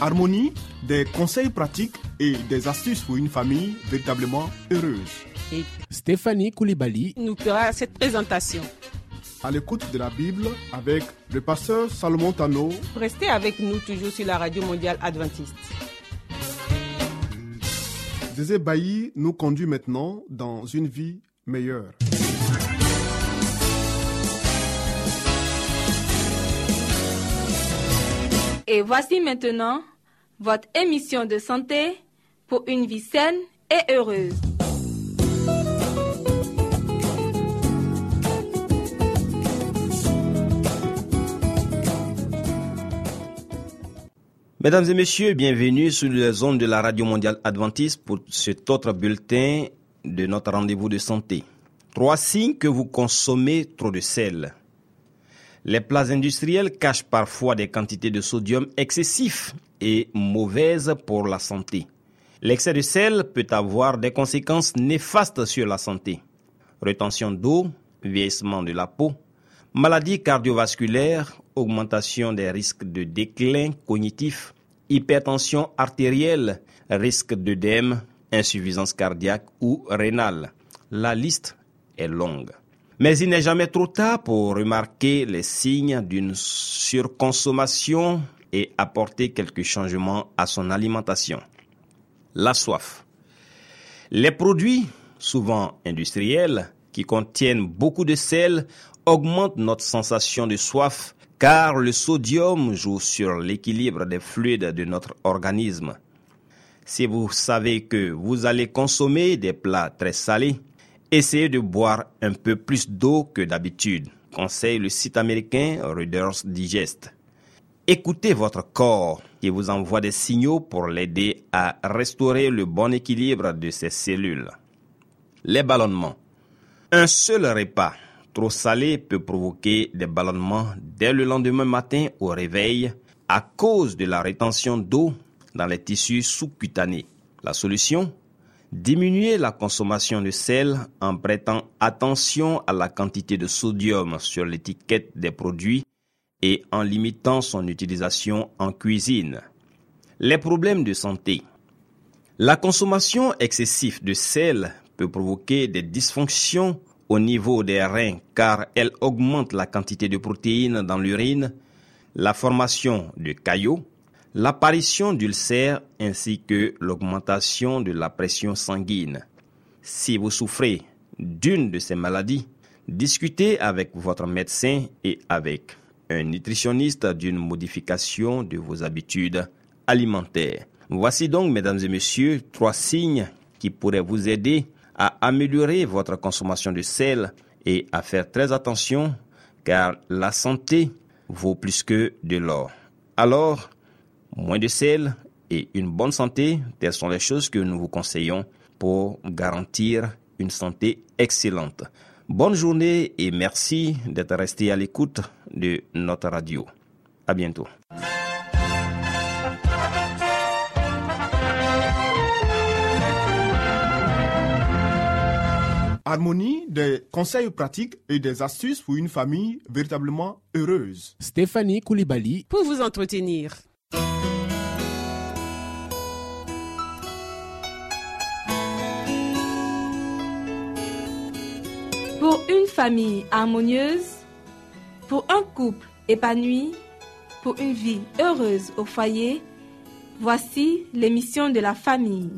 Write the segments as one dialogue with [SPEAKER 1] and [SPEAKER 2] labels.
[SPEAKER 1] Harmonie, des conseils pratiques et des astuces pour une famille véritablement heureuse.
[SPEAKER 2] et
[SPEAKER 3] Stéphanie Koulibaly,
[SPEAKER 2] nous fera cette présentation.
[SPEAKER 1] À l'écoute de la Bible avec le pasteur Salomon Tano,
[SPEAKER 2] Restez avec nous toujours sur la radio mondiale adventiste.
[SPEAKER 1] Zézé Bailly nous conduit maintenant dans une vie meilleure.
[SPEAKER 4] Et voici maintenant votre émission de santé pour une vie saine et heureuse.
[SPEAKER 5] Mesdames et messieurs, bienvenue sur les ondes de la Radio Mondiale Adventiste pour cet autre bulletin de notre rendez-vous de santé. Trois signes que vous consommez trop de sel. Les plats industriels cachent parfois des quantités de sodium excessifs et mauvaises pour la santé. L'excès de sel peut avoir des conséquences néfastes sur la santé. Rétention d'eau, vieillissement de la peau, maladies cardiovasculaires, augmentation des risques de déclin cognitif, hypertension artérielle, risque d'œdème, insuffisance cardiaque ou rénale. La liste est longue. Mais il n'est jamais trop tard pour remarquer les signes d'une surconsommation et apporter quelques changements à son alimentation. La soif. Les produits, souvent industriels, qui contiennent beaucoup de sel, augmentent notre sensation de soif car le sodium joue sur l'équilibre des fluides de notre organisme. Si vous savez que vous allez consommer des plats très salés, essayez de boire un peu plus d'eau que d'habitude, conseille le site américain Reader's Digest. Écoutez votre corps qui vous envoie des signaux pour l'aider à restaurer le bon équilibre de ses cellules. Les ballonnements. Un seul repas trop salé peut provoquer des ballonnements dès le lendemain matin au réveil à cause de la rétention d'eau dans les tissus sous-cutanés. La solution? Diminuer la consommation de sel en prêtant attention à la quantité de sodium sur l'étiquette des produits et en limitant son utilisation en cuisine. Les problèmes de santé. La consommation excessive de sel peut provoquer des dysfonctions au niveau des reins car elle augmente la quantité de protéines dans l'urine, la formation de caillots, l'apparition d'ulcères ainsi que l'augmentation de la pression sanguine. Si vous souffrez d'une de ces maladies, discutez avec votre médecin et avec un nutritionniste d'une modification de vos habitudes alimentaires. Voici donc, mesdames et messieurs, trois signes qui pourraient vous aider à améliorer votre consommation de sel et à faire très attention car la santé vaut plus que de l'or. Alors, moins de sel et une bonne santé, telles sont les choses que nous vous conseillons pour garantir une santé excellente. Bonne journée et merci d'être resté à l'écoute de notre radio. À bientôt.
[SPEAKER 1] Harmonie, des conseils pratiques et des astuces pour une famille véritablement heureuse.
[SPEAKER 3] Stéphanie Koulibaly,
[SPEAKER 2] Pour vous entretenir.
[SPEAKER 4] Pour une famille harmonieuse, pour un couple épanoui, pour une vie heureuse au foyer, voici l'émission de la famille.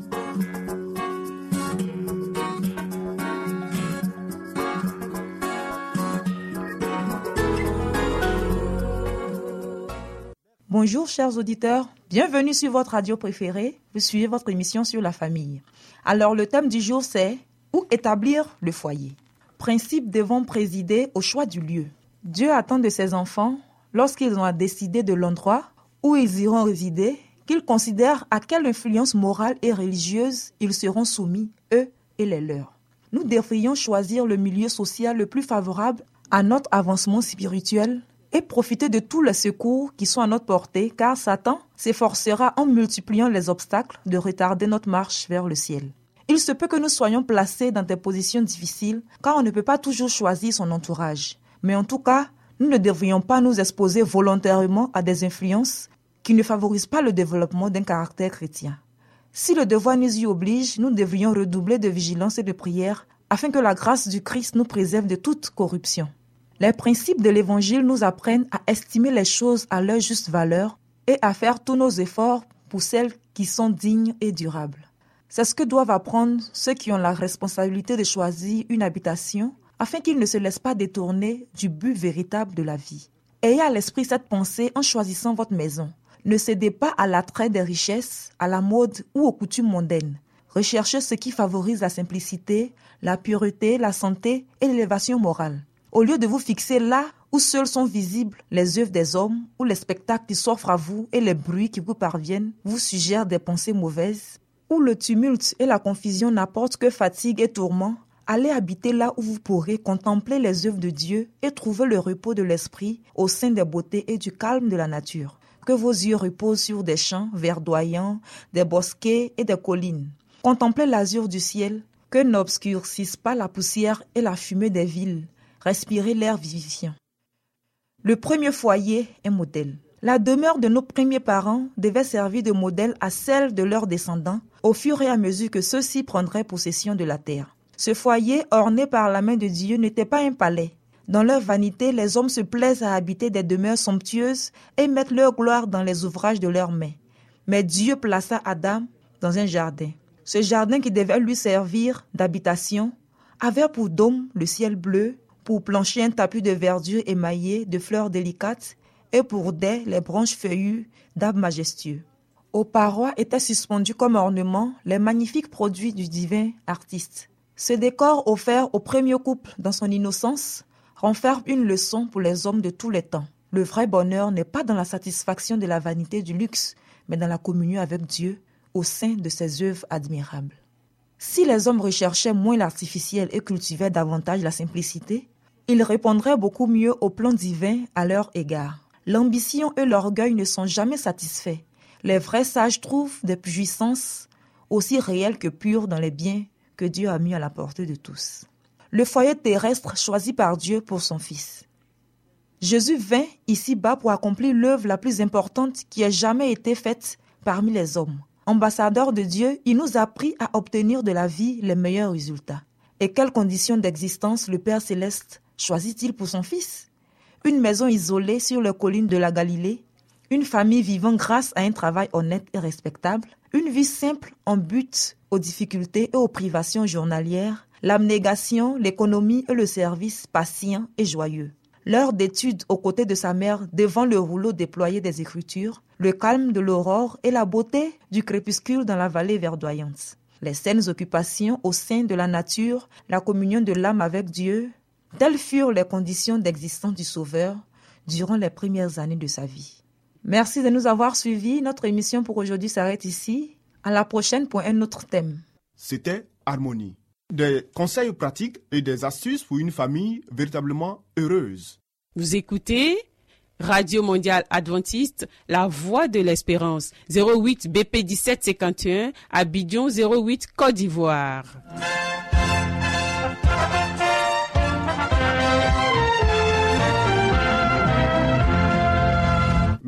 [SPEAKER 6] Bonjour chers auditeurs, bienvenue sur votre radio préférée. Vous suivez votre émission sur la famille. Alors le thème du jour c'est où établir le foyer? Principes devront présider au choix du lieu. Dieu attend de ses enfants, lorsqu'ils ont à décider de l'endroit où ils iront résider, qu'ils considèrent à quelle influence morale et religieuse ils seront soumis, eux et les leurs. Nous devrions choisir le milieu social le plus favorable à notre avancement spirituel et profiter de tous les secours qui sont à notre portée, car Satan s'efforcera en multipliant les obstacles de retarder notre marche vers le ciel. Il se peut que nous soyons placés dans des positions difficiles, car on ne peut pas toujours choisir son entourage. Mais en tout cas, nous ne devrions pas nous exposer volontairement à des influences qui ne favorisent pas le développement d'un caractère chrétien. Si le devoir nous y oblige, nous devrions redoubler de vigilance et de prière afin que la grâce du Christ nous préserve de toute corruption. Les principes de l'Évangile nous apprennent à estimer les choses à leur juste valeur et à faire tous nos efforts pour celles qui sont dignes et durables. C'est ce que doivent apprendre ceux qui ont la responsabilité de choisir une habitation afin qu'ils ne se laissent pas détourner du but véritable de la vie. Ayez à l'esprit cette pensée en choisissant votre maison. Ne cédez pas à l'attrait des richesses, à la mode ou aux coutumes mondaines. Recherchez ce qui favorise la simplicité, la pureté, la santé et l'élévation morale. Au lieu de vous fixer là où seuls sont visibles les œuvres des hommes, ou les spectacles qui s'offrent à vous et les bruits qui vous parviennent vous suggèrent des pensées mauvaises, où le tumulte et la confusion n'apportent que fatigue et tourment, allez habiter là où vous pourrez contempler les œuvres de Dieu et trouver le repos de l'esprit au sein des beautés et du calme de la nature. Que vos yeux reposent sur des champs verdoyants, des bosquets et des collines. Contemplez l'azur du ciel, que n'obscurcissent pas la poussière et la fumée des villes respirer l'air vivifiant. Le premier foyer est modèle. La demeure de nos premiers parents devait servir de modèle à celle de leurs descendants au fur et à mesure que ceux-ci prendraient possession de la terre. Ce foyer orné par la main de Dieu n'était pas un palais. Dans leur vanité, les hommes se plaisent à habiter des demeures somptueuses et mettent leur gloire dans les ouvrages de leurs mains. Mais Dieu plaça Adam dans un jardin. Ce jardin qui devait lui servir d'habitation avait pour dôme le ciel bleu pour plancher un tapis de verdure émaillé de fleurs délicates et pour les branches feuillues d'arbres majestueux. Aux parois étaient suspendus comme ornements les magnifiques produits du divin artiste. Ce décor offert au premier couple dans son innocence renferme une leçon pour les hommes de tous les temps. Le vrai bonheur n'est pas dans la satisfaction de la vanité du luxe, mais dans la communion avec Dieu au sein de ses œuvres admirables. Si les hommes recherchaient moins l'artificiel et cultivaient davantage la simplicité, ils répondraient beaucoup mieux au plan divin à leur égard. L'ambition et l'orgueil ne sont jamais satisfaits. Les vrais sages trouvent des puissances aussi réelles que pures dans les biens que Dieu a mis à la portée de tous. Le foyer terrestre choisi par Dieu pour son Fils. Jésus vint ici-bas pour accomplir l'œuvre la plus importante qui ait jamais été faite parmi les hommes. Ambassadeur de Dieu, il nous a appris à obtenir de la vie les meilleurs résultats. Et quelles conditions d'existence le Père céleste choisit-il pour son fils? Une maison isolée sur les collines de la Galilée, une famille vivant grâce à un travail honnête et respectable, une vie simple en but aux difficultés et aux privations journalières, l'abnégation, l'économie et le service patient et joyeux. L'heure d'étude aux côtés de sa mère devant le rouleau déployé des Écritures, le calme de l'aurore et la beauté du crépuscule dans la vallée verdoyante. Les saines occupations au sein de la nature, la communion de l'âme avec Dieu, Telles furent les conditions d'existence du Sauveur durant les premières années de sa vie. Merci de nous avoir suivis. Notre émission pour aujourd'hui s'arrête ici. À la prochaine pour un autre thème.
[SPEAKER 1] C'était Harmonie. Des conseils pratiques et des astuces pour une famille véritablement heureuse.
[SPEAKER 2] Vous écoutez Radio Mondiale Adventiste, La Voix de l'Espérance, 08 BP 1751, Abidjan 08 Côte d'Ivoire.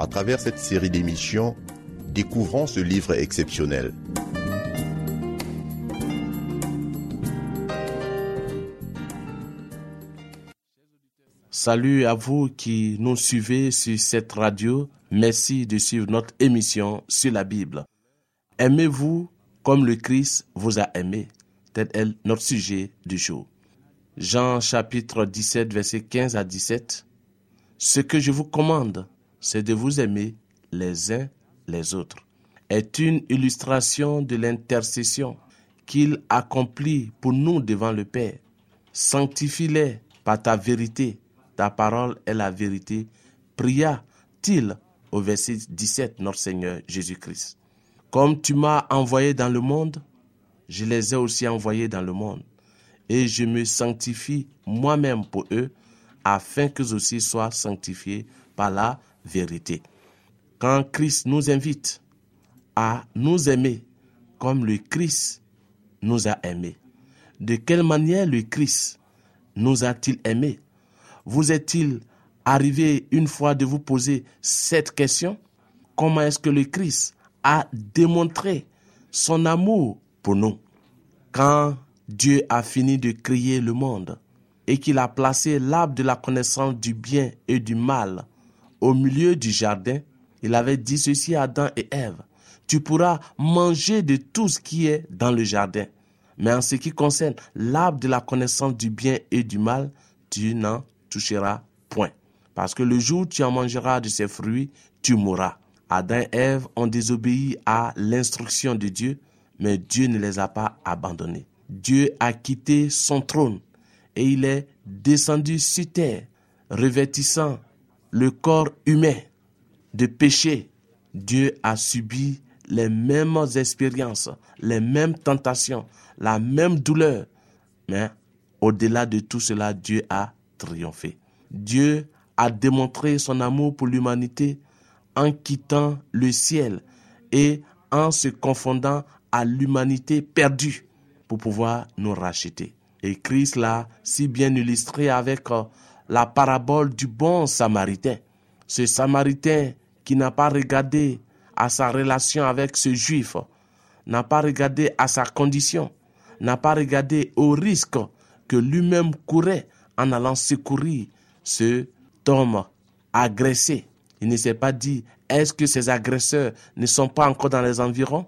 [SPEAKER 7] À travers cette série d'émissions, découvrons ce livre exceptionnel.
[SPEAKER 3] Salut à vous qui nous suivez sur cette radio. Merci de suivre notre émission sur la Bible.
[SPEAKER 8] Aimez-vous comme le Christ vous a aimé? Tel est notre sujet du jour. Jean chapitre 17, verset 15 à 17. Ce que je vous commande, c'est de vous aimer les uns les autres. Est une illustration de l'intercession qu'il accomplit pour nous devant le Père. Sanctifie-les par ta vérité. Ta parole est la vérité. Pria-t-il au verset 17, notre Seigneur Jésus-Christ. Comme tu m'as envoyé dans le monde, je les ai aussi envoyés dans le monde. Et je me sanctifie moi-même pour eux, afin qu'eux aussi soient sanctifiés par la vérité. Quand Christ nous invite à nous aimer comme le Christ nous a aimés, de quelle manière le Christ nous a-t-il aimés? Vous est-il arrivé une fois de vous poser cette question? Comment est-ce que le Christ a démontré son amour pour nous? Quand Dieu a fini de créer le monde et qu'il a placé l'arbre de la connaissance du bien et du mal au milieu du jardin, il avait dit ceci à Adam et Ève. Tu pourras manger de tout ce qui est dans le jardin. Mais en ce qui concerne l'arbre de la connaissance du bien et du mal, tu n'en toucheras point. Parce que le jour où tu en mangeras de ses fruits, tu mourras. Adam et Ève ont désobéi à l'instruction de Dieu, mais Dieu ne les a pas abandonnés. Dieu a quitté son trône et il est descendu sur terre, revêtissant le corps humain de péché. Dieu a subi les mêmes expériences, les mêmes tentations, la même douleur. Mais au-delà de tout cela, Dieu a triomphé. Dieu a démontré son amour pour l'humanité en quittant le ciel et en se confondant à l'humanité perdue pour pouvoir nous racheter. Et Christ l'a si bien illustré avec euh, la parabole du bon samaritain. Ce samaritain qui n'a pas regardé à sa relation avec ce juif, n'a pas regardé à sa condition, n'a pas regardé au risque que lui-même courait en allant secourir ce homme agressé. Il ne s'est pas dit, est-ce que ces agresseurs ne sont pas encore dans les environs?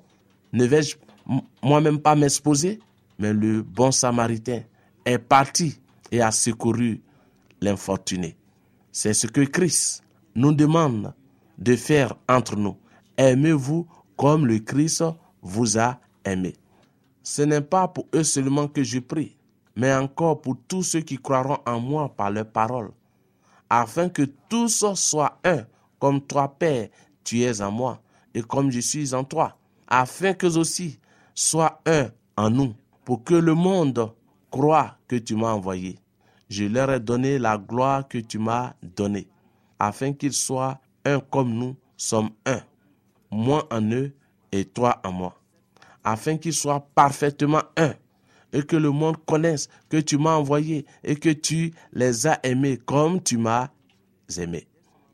[SPEAKER 8] Ne vais-je moi-même pas m'exposer? Mais le bon samaritain est parti et a secouru l'infortuné. C'est ce que Christ nous demande de faire entre nous. Aimez-vous comme le Christ vous a aimé. Ce n'est pas pour eux seulement que je prie, mais encore pour tous ceux qui croiront en moi par leurs paroles, afin que tous soient un, comme toi, Père, tu es en moi, et comme je suis en toi, afin que aussi soient un en nous, pour que le monde croit que tu m'as envoyé. Je leur ai donné la gloire que tu m'as donnée, afin qu'ils soient un comme nous sommes un, moi en eux et toi en moi, afin qu'ils soient parfaitement un, et que le monde connaisse que tu m'as envoyé et que tu les as aimés comme tu m'as aimé.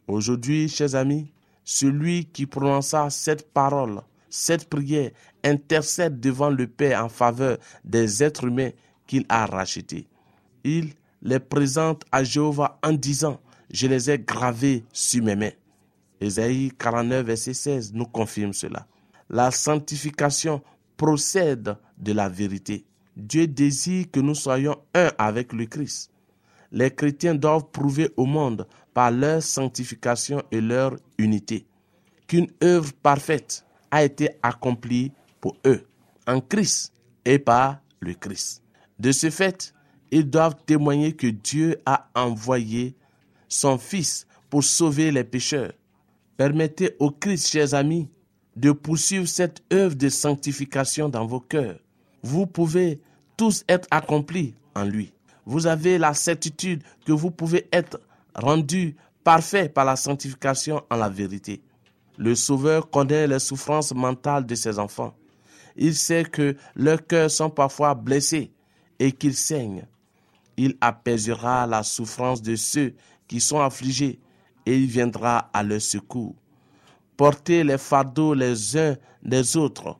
[SPEAKER 8] Aujourd'hui, chers amis, celui qui prononça cette parole, cette prière, intercède devant le Père en faveur des êtres humains qu'il a rachetés. Il les présente à Jéhovah en disant, je les ai gravés sur mes mains. Ésaïe 49, verset 16 nous confirme cela. La sanctification procède de la vérité. Dieu désire que nous soyons un avec le Christ. Les chrétiens doivent prouver au monde par leur sanctification et leur unité, qu'une œuvre parfaite a été accomplie pour eux, en Christ et par le Christ. De ce fait, ils doivent témoigner que Dieu a envoyé son Fils pour sauver les pécheurs. Permettez au Christ, chers amis, de poursuivre cette œuvre de sanctification dans vos cœurs. Vous pouvez tous être accomplis en lui. Vous avez la certitude que vous pouvez être rendu parfait par la sanctification en la vérité. Le Sauveur connaît les souffrances mentales de ses enfants. Il sait que leurs cœurs sont parfois blessés et qu'ils saignent. Il apaisera la souffrance de ceux qui sont affligés et il viendra à leur secours. Portez les fardeaux les uns des autres.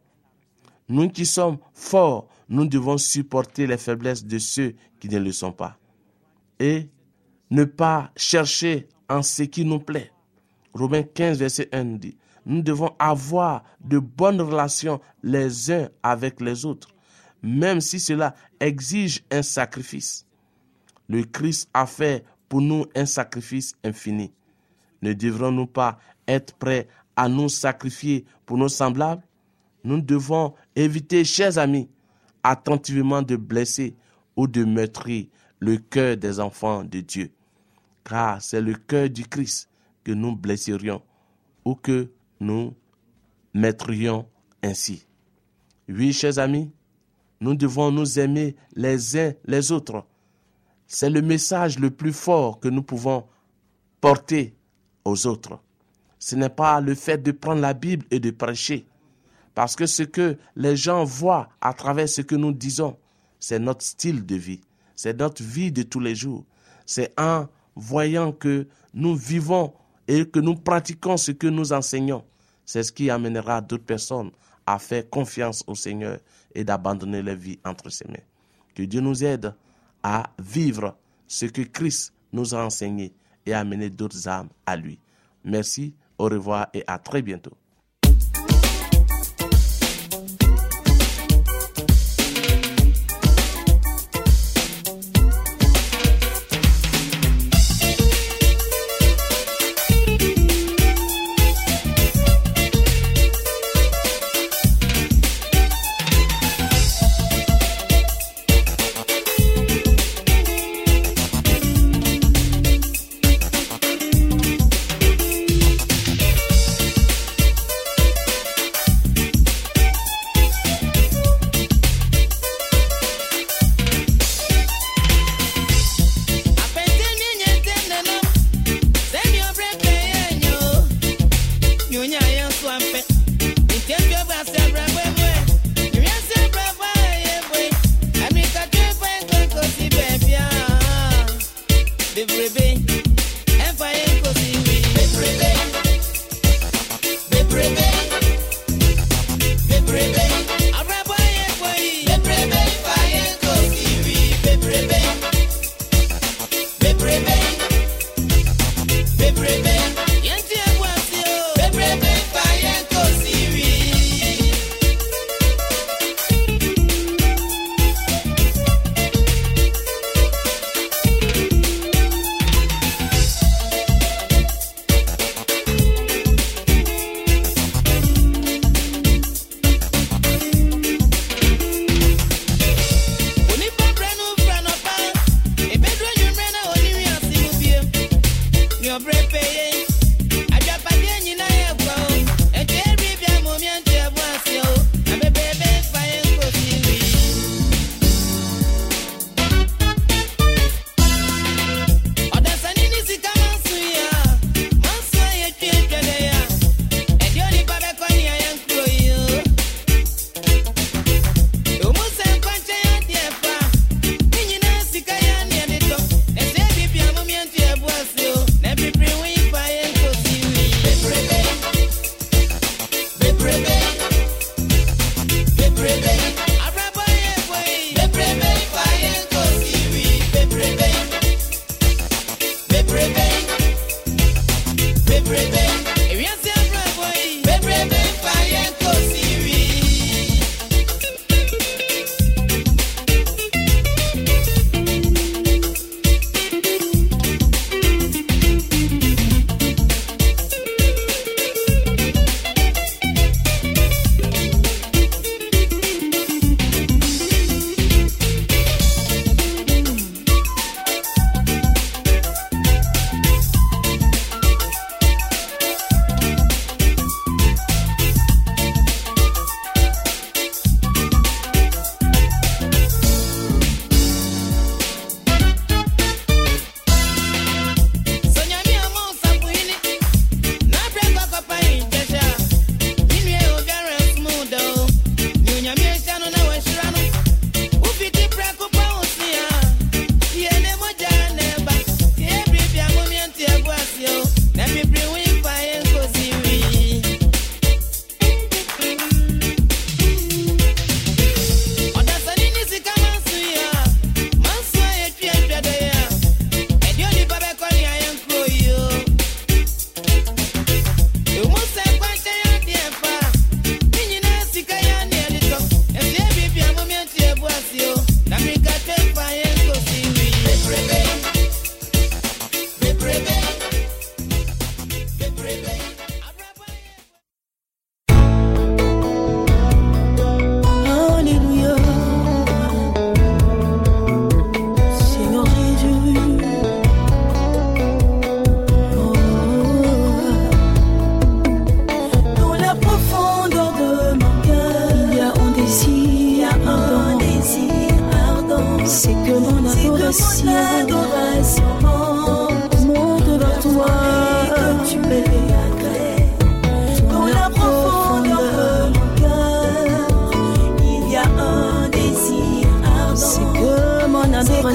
[SPEAKER 8] Nous qui sommes forts, nous devons supporter les faiblesses de ceux qui ne le sont pas. Et ne pas chercher en ce qui nous plaît. Romains 15, verset 1 dit, nous devons avoir de bonnes relations les uns avec les autres, même si cela exige un sacrifice. Le Christ a fait pour nous un sacrifice infini. Ne devrons-nous pas être prêts à nous sacrifier pour nos semblables? Nous devons éviter, chers amis, attentivement de blesser ou de meurtrir le cœur des enfants de Dieu, car c'est le cœur du Christ que nous blesserions ou que nous mettrions ainsi. Oui, chers amis, nous devons nous aimer les uns les autres. C'est le message le plus fort que nous pouvons porter aux autres. Ce n'est pas le fait de prendre la Bible et de prêcher, parce que ce que les gens voient à travers ce que nous disons, c'est notre style de vie, c'est notre vie de tous les jours. C'est en voyant que nous vivons et que nous pratiquons ce que nous enseignons. C'est ce qui amènera d'autres personnes à faire confiance au Seigneur et d'abandonner leur vie entre ses mains. Que Dieu nous aide à vivre ce que Christ nous a enseigné et à amener d'autres âmes à lui. Merci, au revoir et à très bientôt.
[SPEAKER 9] Baby, baby, Be baby.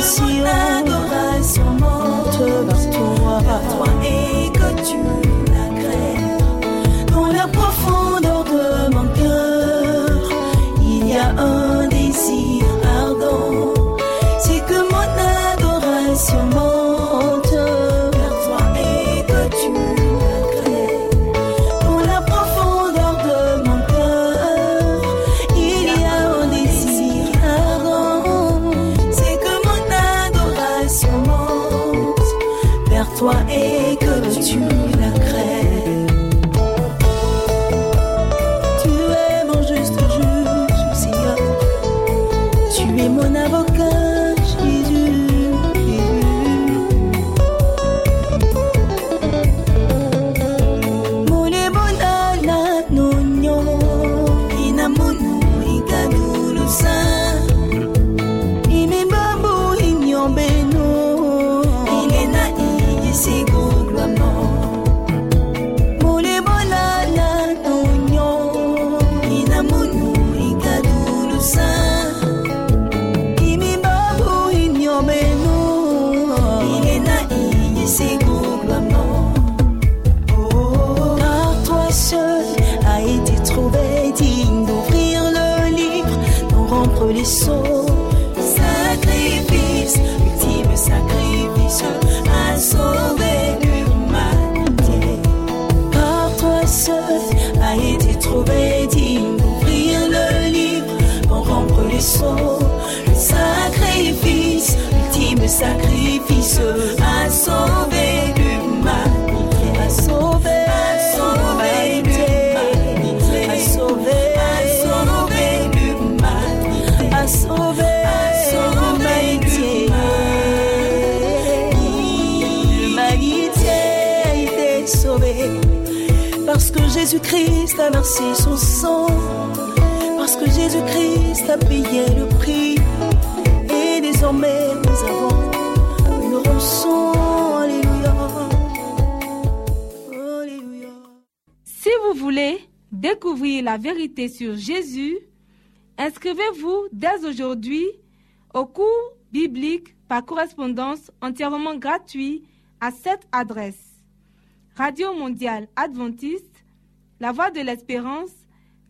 [SPEAKER 9] 喜欢。Jésus-Christ a son sang. Parce que Jésus-Christ a le prix. Et désormais nous avons.
[SPEAKER 4] Si vous voulez découvrir la vérité sur Jésus, inscrivez-vous dès aujourd'hui au cours biblique par correspondance entièrement gratuit à cette adresse. Radio mondiale adventiste, La Voix de l'Espérance,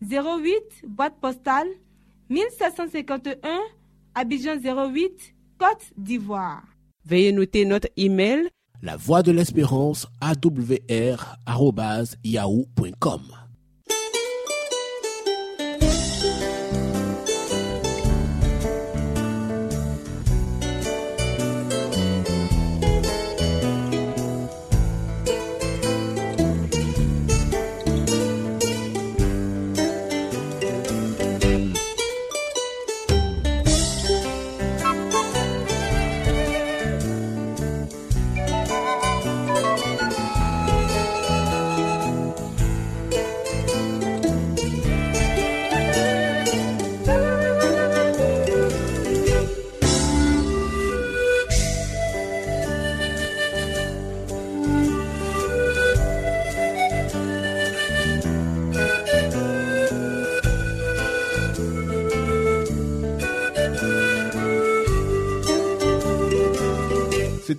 [SPEAKER 4] 08 boîte postale 1751 Abidjan 08 Côte d'Ivoire.
[SPEAKER 2] Veuillez noter notre email
[SPEAKER 3] La voix de l'espérance awr